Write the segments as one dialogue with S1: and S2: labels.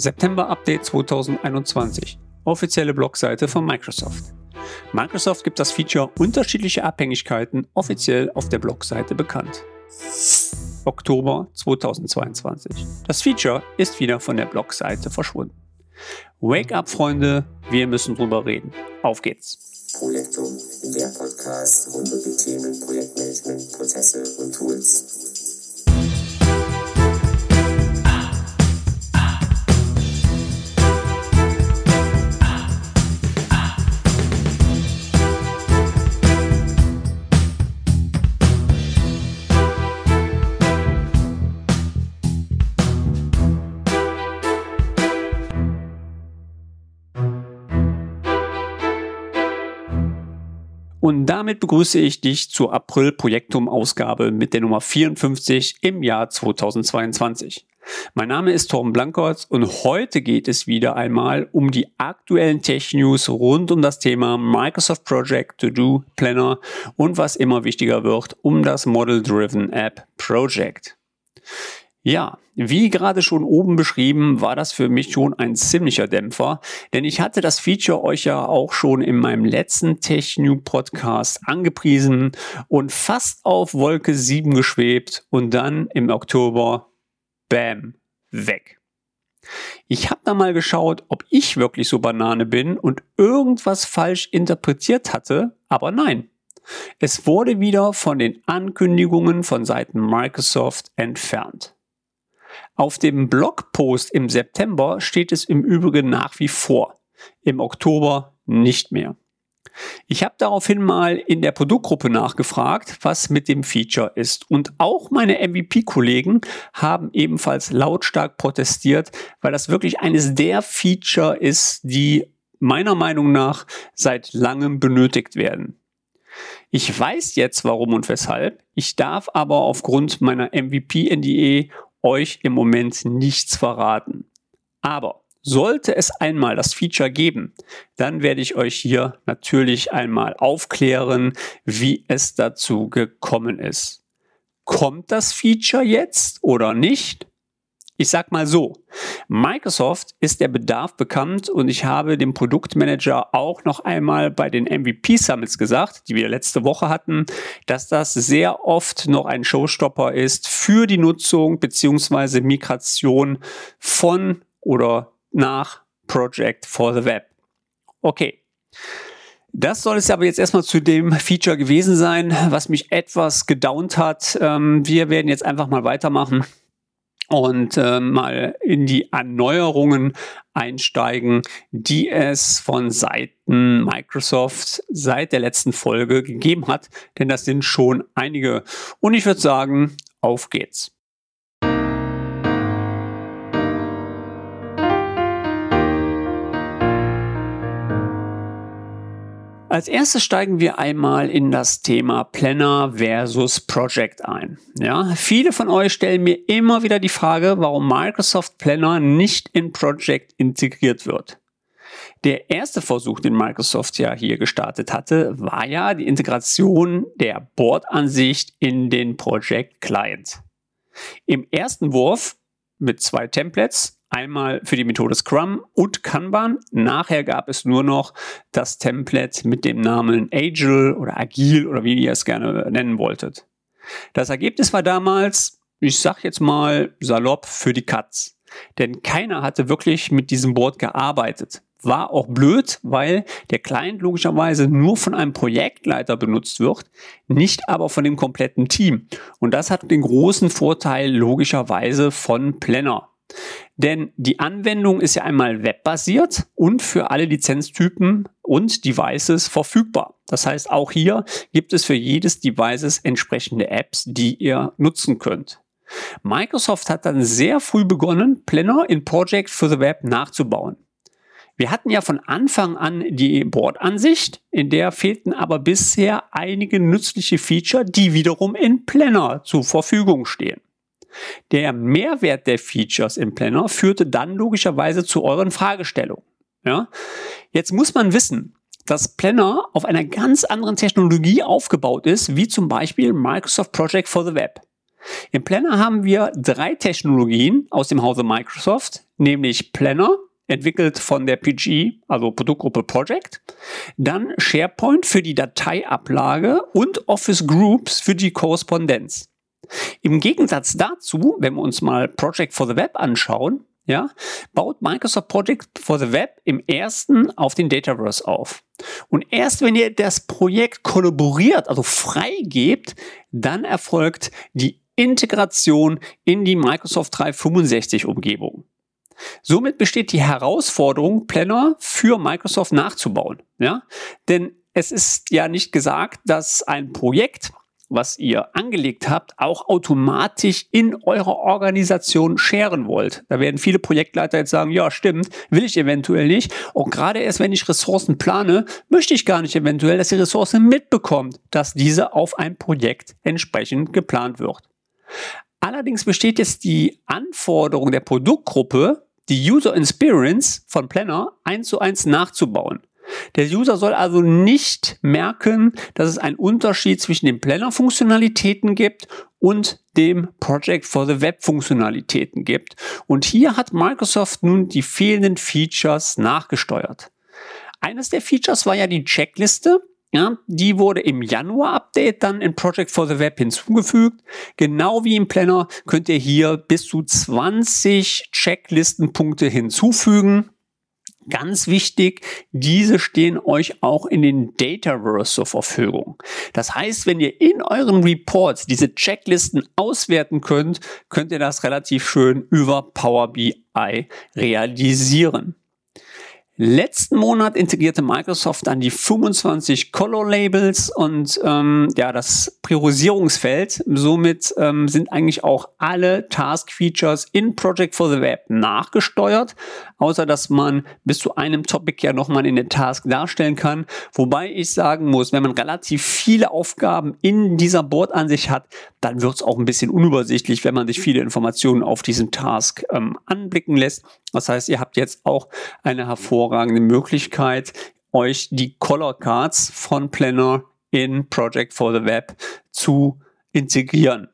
S1: September Update 2021. Offizielle Blogseite von Microsoft. Microsoft gibt das Feature unterschiedliche Abhängigkeiten offiziell auf der Blogseite bekannt. Oktober 2022. Das Feature ist wieder von der Blogseite verschwunden. Wake up, Freunde, wir müssen drüber reden. Auf geht's.
S2: Projektum, der Podcast rund um die Themen Projektmanagement, Prozesse und Tools.
S1: Und damit begrüße ich dich zur April-Projektum-Ausgabe mit der Nummer 54 im Jahr 2022. Mein Name ist Torben Blankertz und heute geht es wieder einmal um die aktuellen Tech-News rund um das Thema Microsoft Project To-Do Planner und was immer wichtiger wird, um das Model-Driven App Project. Ja, wie gerade schon oben beschrieben, war das für mich schon ein ziemlicher Dämpfer, denn ich hatte das Feature euch ja auch schon in meinem letzten TechNew Podcast angepriesen und fast auf Wolke 7 geschwebt und dann im Oktober, bam, weg. Ich habe da mal geschaut, ob ich wirklich so Banane bin und irgendwas falsch interpretiert hatte, aber nein. Es wurde wieder von den Ankündigungen von Seiten Microsoft entfernt. Auf dem Blogpost im September steht es im Übrigen nach wie vor. Im Oktober nicht mehr. Ich habe daraufhin mal in der Produktgruppe nachgefragt, was mit dem Feature ist. Und auch meine MVP-Kollegen haben ebenfalls lautstark protestiert, weil das wirklich eines der Feature ist, die meiner Meinung nach seit langem benötigt werden. Ich weiß jetzt warum und weshalb. Ich darf aber aufgrund meiner MVP-NDE euch im Moment nichts verraten. Aber sollte es einmal das Feature geben, dann werde ich euch hier natürlich einmal aufklären, wie es dazu gekommen ist. Kommt das Feature jetzt oder nicht? Ich sag mal so, Microsoft ist der Bedarf bekannt und ich habe dem Produktmanager auch noch einmal bei den MVP Summits gesagt, die wir letzte Woche hatten, dass das sehr oft noch ein Showstopper ist für die Nutzung beziehungsweise Migration von oder nach Project for the Web. Okay. Das soll es aber jetzt erstmal zu dem Feature gewesen sein, was mich etwas gedownt hat. Ähm, wir werden jetzt einfach mal weitermachen und äh, mal in die Erneuerungen einsteigen, die es von Seiten Microsoft seit der letzten Folge gegeben hat. Denn das sind schon einige. Und ich würde sagen, auf geht's. Als erstes steigen wir einmal in das Thema Planner versus Project ein. Ja, viele von euch stellen mir immer wieder die Frage, warum Microsoft Planner nicht in Project integriert wird. Der erste Versuch, den Microsoft ja hier gestartet hatte, war ja die Integration der Bordansicht in den Project Client. Im ersten Wurf mit zwei Templates Einmal für die Methode Scrum und Kanban. Nachher gab es nur noch das Template mit dem Namen Agile oder Agil oder wie ihr es gerne nennen wolltet. Das Ergebnis war damals, ich sag jetzt mal salopp, für die Katz. Denn keiner hatte wirklich mit diesem Board gearbeitet. War auch blöd, weil der Client logischerweise nur von einem Projektleiter benutzt wird, nicht aber von dem kompletten Team. Und das hat den großen Vorteil logischerweise von Planner. Denn die Anwendung ist ja einmal webbasiert und für alle Lizenztypen und Devices verfügbar. Das heißt, auch hier gibt es für jedes Devices entsprechende Apps, die ihr nutzen könnt. Microsoft hat dann sehr früh begonnen, Planner in Project for the Web nachzubauen. Wir hatten ja von Anfang an die Bordansicht, in der fehlten aber bisher einige nützliche Feature, die wiederum in Planner zur Verfügung stehen. Der Mehrwert der Features im Planner führte dann logischerweise zu euren Fragestellungen. Ja? Jetzt muss man wissen, dass Planner auf einer ganz anderen Technologie aufgebaut ist, wie zum Beispiel Microsoft Project for the Web. Im Planner haben wir drei Technologien aus dem Hause Microsoft, nämlich Planner, entwickelt von der PG, also Produktgruppe Project. Dann SharePoint für die Dateiablage und Office Groups für die Korrespondenz. Im Gegensatz dazu, wenn wir uns mal Project for the Web anschauen, ja, baut Microsoft Project for the Web im ersten auf den Dataverse auf. Und erst wenn ihr das Projekt kollaboriert, also freigebt, dann erfolgt die Integration in die Microsoft 365 Umgebung. Somit besteht die Herausforderung, Planner für Microsoft nachzubauen. Ja? Denn es ist ja nicht gesagt, dass ein Projekt was ihr angelegt habt, auch automatisch in eurer Organisation scheren wollt. Da werden viele Projektleiter jetzt sagen, ja, stimmt, will ich eventuell nicht. Und gerade erst, wenn ich Ressourcen plane, möchte ich gar nicht eventuell, dass die Ressourcen mitbekommt, dass diese auf ein Projekt entsprechend geplant wird. Allerdings besteht jetzt die Anforderung der Produktgruppe, die User Experience von Planner eins zu eins nachzubauen. Der User soll also nicht merken, dass es einen Unterschied zwischen den Planner-Funktionalitäten gibt und dem Project for the Web Funktionalitäten gibt. Und hier hat Microsoft nun die fehlenden Features nachgesteuert. Eines der Features war ja die Checkliste. Ja, die wurde im Januar-Update dann in Project for the Web hinzugefügt. Genau wie im Planner könnt ihr hier bis zu 20 Checklistenpunkte hinzufügen. Ganz wichtig, diese stehen euch auch in den Dataverse zur Verfügung. Das heißt, wenn ihr in euren Reports diese Checklisten auswerten könnt, könnt ihr das relativ schön über Power BI realisieren. Letzten Monat integrierte Microsoft dann die 25 Color Labels und ähm, ja das Priorisierungsfeld. Somit ähm, sind eigentlich auch alle Task Features in Project for the Web nachgesteuert, außer dass man bis zu einem Topic ja nochmal in der Task darstellen kann. Wobei ich sagen muss, wenn man relativ viele Aufgaben in dieser Boardansicht hat, dann wird es auch ein bisschen unübersichtlich, wenn man sich viele Informationen auf diesen Task ähm, anblicken lässt. Das heißt, ihr habt jetzt auch eine hervorragende hervorragende Möglichkeit, euch die Color Cards von Planner in Project for the Web zu integrieren.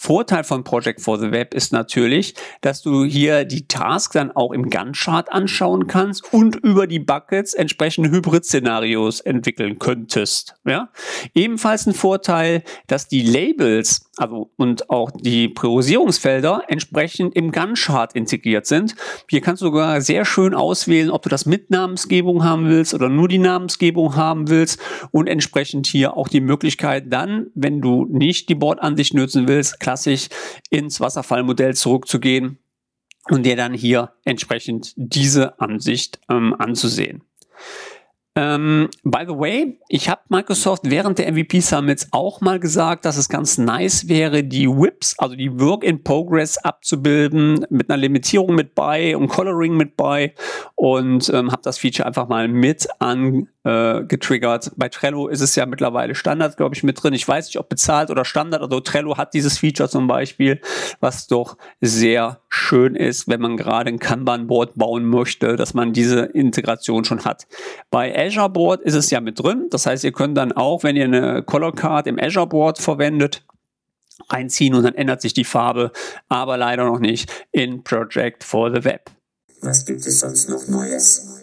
S1: Vorteil von Project for the Web ist natürlich, dass du hier die Task dann auch im Gantt-Chart anschauen kannst und über die Buckets entsprechende Hybrid-Szenarios entwickeln könntest. Ja? Ebenfalls ein Vorteil, dass die Labels also und auch die Priorisierungsfelder entsprechend im Gantt-Chart integriert sind. Hier kannst du sogar sehr schön auswählen, ob du das mit Namensgebung haben willst oder nur die Namensgebung haben willst und entsprechend hier auch die Möglichkeit dann, wenn du nicht die Bordansicht nutzen willst, klassisch ins Wasserfallmodell zurückzugehen und dir dann hier entsprechend diese Ansicht ähm, anzusehen. Ähm, by the way, ich habe Microsoft während der MVP Summits auch mal gesagt, dass es ganz nice wäre, die WIPs, also die Work in Progress abzubilden, mit einer Limitierung mit bei und Coloring mit bei und ähm, habe das Feature einfach mal mit an äh, getriggert. Bei Trello ist es ja mittlerweile Standard, glaube ich, mit drin. Ich weiß nicht, ob bezahlt oder Standard. Also Trello hat dieses Feature zum Beispiel, was doch sehr schön ist, wenn man gerade ein Kanban-Board bauen möchte, dass man diese Integration schon hat. Bei Azure Board ist es ja mit drin. Das heißt, ihr könnt dann auch, wenn ihr eine Color Card im Azure Board verwendet, einziehen und dann ändert sich die Farbe, aber leider noch nicht in Project for the Web.
S2: Was gibt es sonst noch Neues?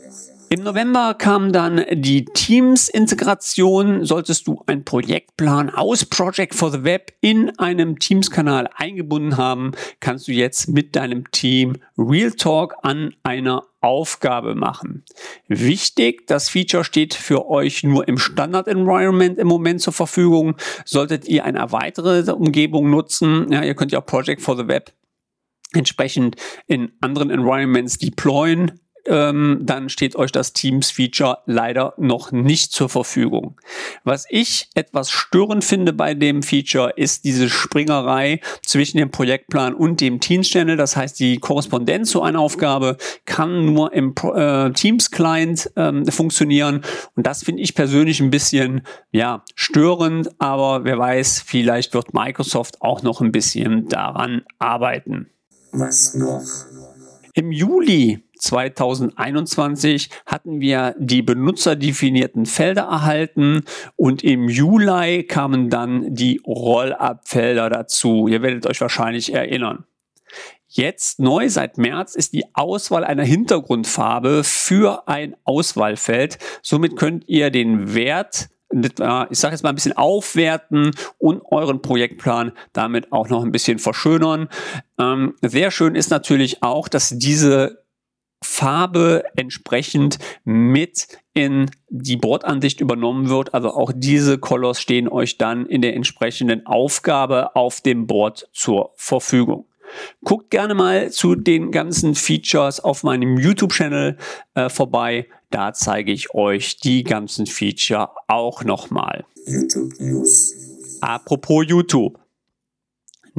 S1: Im November kam dann die Teams-Integration. Solltest du einen Projektplan aus Project for the Web in einem Teams-Kanal eingebunden haben, kannst du jetzt mit deinem Team Real Talk an einer Aufgabe machen. Wichtig, das Feature steht für euch nur im Standard-Environment im Moment zur Verfügung. Solltet ihr eine erweiterte Umgebung nutzen, ja, ihr könnt ja Project for the Web entsprechend in anderen Environments deployen ähm, dann steht euch das Teams-Feature leider noch nicht zur Verfügung. Was ich etwas störend finde bei dem Feature, ist diese Springerei zwischen dem Projektplan und dem Teams-Channel. Das heißt, die Korrespondenz zu einer Aufgabe kann nur im äh, Teams-Client ähm, funktionieren. Und das finde ich persönlich ein bisschen ja, störend, aber wer weiß, vielleicht wird Microsoft auch noch ein bisschen daran arbeiten.
S2: Was noch?
S1: Im Juli 2021 hatten wir die benutzerdefinierten Felder erhalten und im Juli kamen dann die Roll-up-Felder dazu. Ihr werdet euch wahrscheinlich erinnern. Jetzt neu seit März ist die Auswahl einer Hintergrundfarbe für ein Auswahlfeld. Somit könnt ihr den Wert ich sage jetzt mal ein bisschen aufwerten und euren Projektplan damit auch noch ein bisschen verschönern. Ähm, sehr schön ist natürlich auch, dass diese Farbe entsprechend mit in die Bordansicht übernommen wird. Also auch diese Colors stehen euch dann in der entsprechenden Aufgabe auf dem Board zur Verfügung. Guckt gerne mal zu den ganzen Features auf meinem YouTube-Channel äh, vorbei. Da zeige ich euch die ganzen Feature auch nochmal. YouTube News. Apropos YouTube.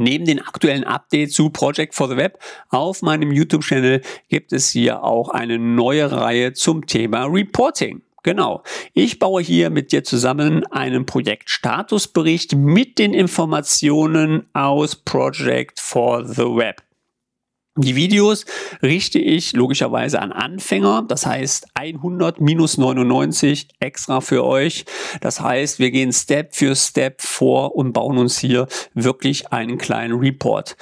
S1: Neben den aktuellen Updates zu Project for the Web auf meinem YouTube-Channel gibt es hier auch eine neue Reihe zum Thema Reporting. Genau. Ich baue hier mit dir zusammen einen Projektstatusbericht mit den Informationen aus Project for the Web. Die Videos richte ich logischerweise an Anfänger, das heißt 100 minus 99 extra für euch. Das heißt, wir gehen Step für Step vor und bauen uns hier wirklich einen kleinen Report.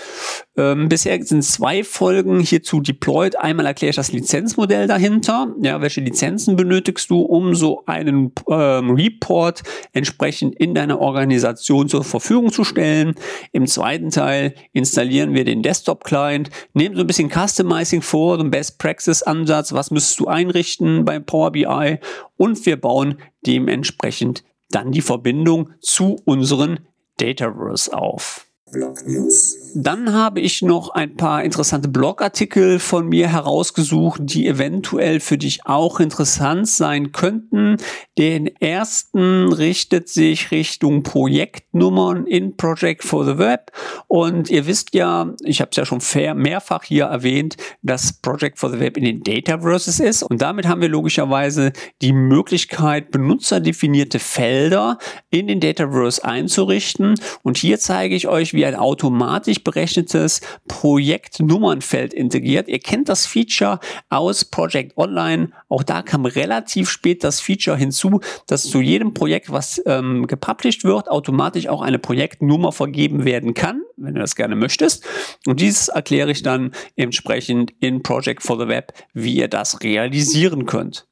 S1: Ähm, bisher sind zwei Folgen hierzu deployed. Einmal erkläre ich das Lizenzmodell dahinter. Ja, welche Lizenzen benötigst du, um so einen ähm, Report entsprechend in deiner Organisation zur Verfügung zu stellen. Im zweiten Teil installieren wir den Desktop-Client, nehmen so ein bisschen Customizing vor, so ein Best-Practice-Ansatz, was müsstest du einrichten beim Power BI und wir bauen dementsprechend dann die Verbindung zu unseren Dataverse auf. Blog News. Dann habe ich noch ein paar interessante Blogartikel von mir herausgesucht, die eventuell für dich auch interessant sein könnten. Den ersten richtet sich Richtung Projektnummern in Project for the Web. Und ihr wisst ja, ich habe es ja schon mehrfach hier erwähnt, dass Project for the Web in den Dataverses ist. Und damit haben wir logischerweise die Möglichkeit, benutzerdefinierte Felder in den Dataverse einzurichten. Und hier zeige ich euch, wie ein automatisch berechnetes Projektnummernfeld integriert. Ihr kennt das Feature aus Project Online. Auch da kam relativ spät das Feature hinzu, dass zu jedem Projekt, was ähm, gepublished wird, automatisch auch eine Projektnummer vergeben werden kann, wenn du das gerne möchtest. Und dieses erkläre ich dann entsprechend in Project for the Web, wie ihr das realisieren könnt.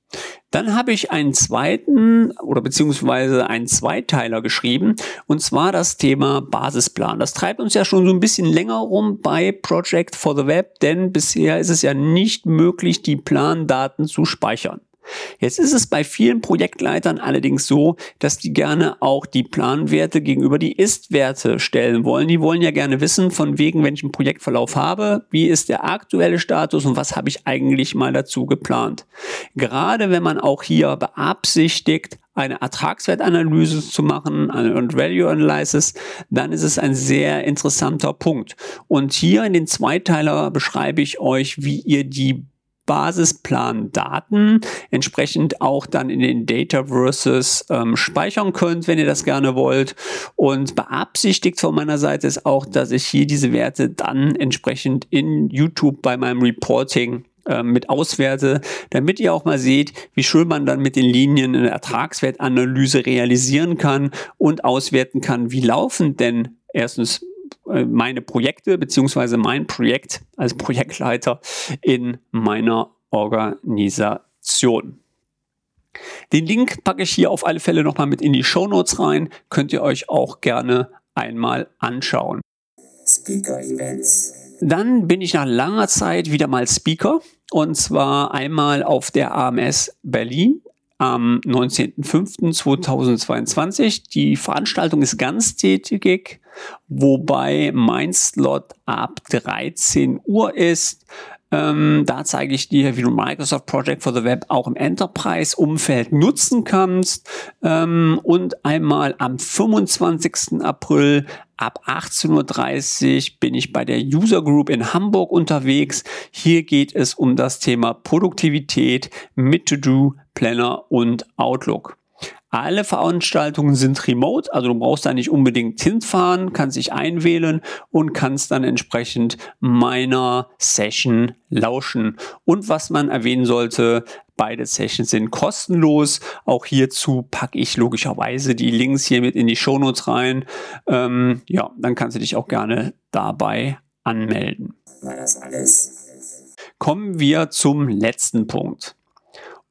S1: Dann habe ich einen zweiten oder beziehungsweise einen Zweiteiler geschrieben und zwar das Thema Basisplan. Das treibt uns ja schon so ein bisschen länger rum bei Project for the Web, denn bisher ist es ja nicht möglich, die Plandaten zu speichern. Jetzt ist es bei vielen Projektleitern allerdings so, dass die gerne auch die Planwerte gegenüber die Ist-Werte stellen wollen. Die wollen ja gerne wissen, von wegen, wenn ich einen Projektverlauf habe, wie ist der aktuelle Status und was habe ich eigentlich mal dazu geplant. Gerade wenn man auch hier beabsichtigt, eine Ertragswertanalyse zu machen und Value Analysis, dann ist es ein sehr interessanter Punkt. Und hier in den Zweiteiler beschreibe ich euch, wie ihr die Basisplan-Daten entsprechend auch dann in den Dataverses ähm, speichern könnt, wenn ihr das gerne wollt. Und beabsichtigt von meiner Seite ist auch, dass ich hier diese Werte dann entsprechend in YouTube bei meinem Reporting ähm, mit auswerte, damit ihr auch mal seht, wie schön man dann mit den Linien eine Ertragswertanalyse realisieren kann und auswerten kann, wie laufen denn erstens meine Projekte beziehungsweise mein Projekt als Projektleiter in meiner Organisation. Den Link packe ich hier auf alle Fälle nochmal mit in die Show Notes rein. Könnt ihr euch auch gerne einmal anschauen. Speaker Events. Dann bin ich nach langer Zeit wieder mal Speaker und zwar einmal auf der AMS Berlin am 19.05.2022. Die Veranstaltung ist ganztägig, wobei mein Slot ab 13 Uhr ist. Ähm, da zeige ich dir, wie du Microsoft Project for the Web auch im Enterprise-Umfeld nutzen kannst. Ähm, und einmal am 25. April ab 18.30 Uhr bin ich bei der User Group in Hamburg unterwegs. Hier geht es um das Thema Produktivität mit To-Do, Planner und Outlook. Alle Veranstaltungen sind remote, also du brauchst da nicht unbedingt hinfahren, kannst dich einwählen und kannst dann entsprechend meiner Session lauschen. Und was man erwähnen sollte, beide Sessions sind kostenlos. Auch hierzu packe ich logischerweise die Links hier mit in die Shownotes rein. Ähm, ja, dann kannst du dich auch gerne dabei anmelden.
S2: War das alles?
S1: Kommen wir zum letzten Punkt.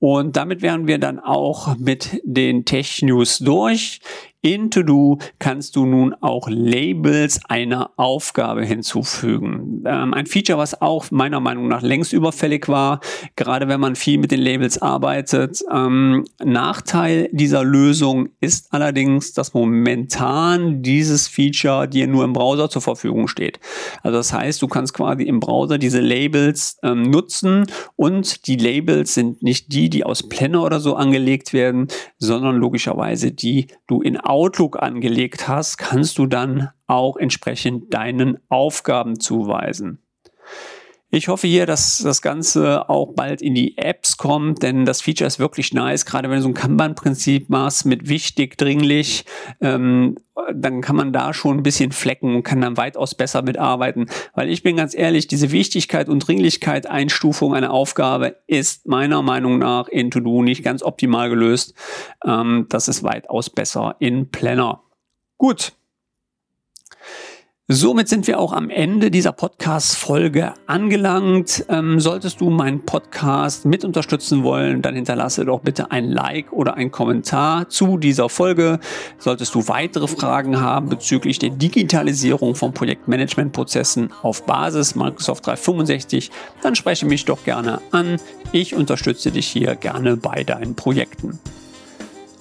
S1: Und damit wären wir dann auch mit den Tech News durch. In To-Do kannst du nun auch Labels einer Aufgabe hinzufügen. Ähm, ein Feature, was auch meiner Meinung nach längst überfällig war, gerade wenn man viel mit den Labels arbeitet. Ähm, Nachteil dieser Lösung ist allerdings, dass momentan dieses Feature dir nur im Browser zur Verfügung steht. Also das heißt, du kannst quasi im Browser diese Labels ähm, nutzen und die Labels sind nicht die, die aus Planner oder so angelegt werden, sondern logischerweise die du in Outlook angelegt hast, kannst du dann auch entsprechend deinen Aufgaben zuweisen. Ich hoffe hier, dass das Ganze auch bald in die Apps kommt, denn das Feature ist wirklich nice. Gerade wenn du so ein Kanban-Prinzip machst mit wichtig, dringlich, ähm, dann kann man da schon ein bisschen flecken und kann dann weitaus besser mitarbeiten. Weil ich bin ganz ehrlich, diese Wichtigkeit und Dringlichkeit Einstufung einer Aufgabe ist meiner Meinung nach in To-Do nicht ganz optimal gelöst. Ähm, das ist weitaus besser in Planner. Gut, Somit sind wir auch am Ende dieser Podcast-Folge angelangt. Ähm, solltest du meinen Podcast mit unterstützen wollen, dann hinterlasse doch bitte ein Like oder ein Kommentar zu dieser Folge. Solltest du weitere Fragen haben bezüglich der Digitalisierung von Projektmanagementprozessen auf Basis Microsoft 365, dann spreche mich doch gerne an. Ich unterstütze dich hier gerne bei deinen Projekten.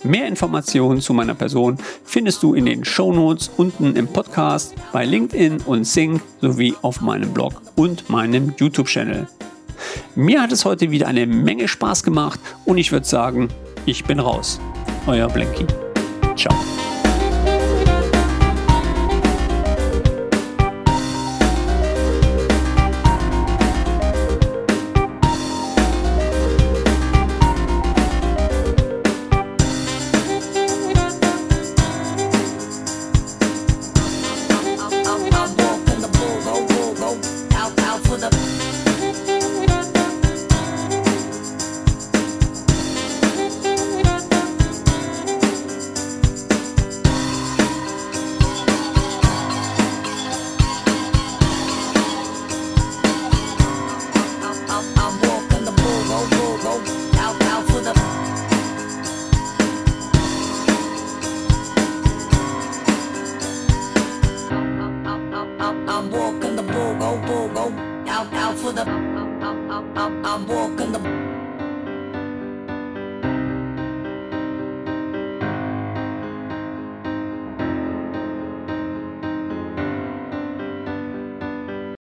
S1: Mehr Informationen zu meiner Person findest du in den Shownotes unten im Podcast, bei LinkedIn und Sing sowie auf meinem Blog und meinem YouTube-Channel. Mir hat es heute wieder eine Menge Spaß gemacht und ich würde sagen, ich bin raus. Euer Blanky. Ciao.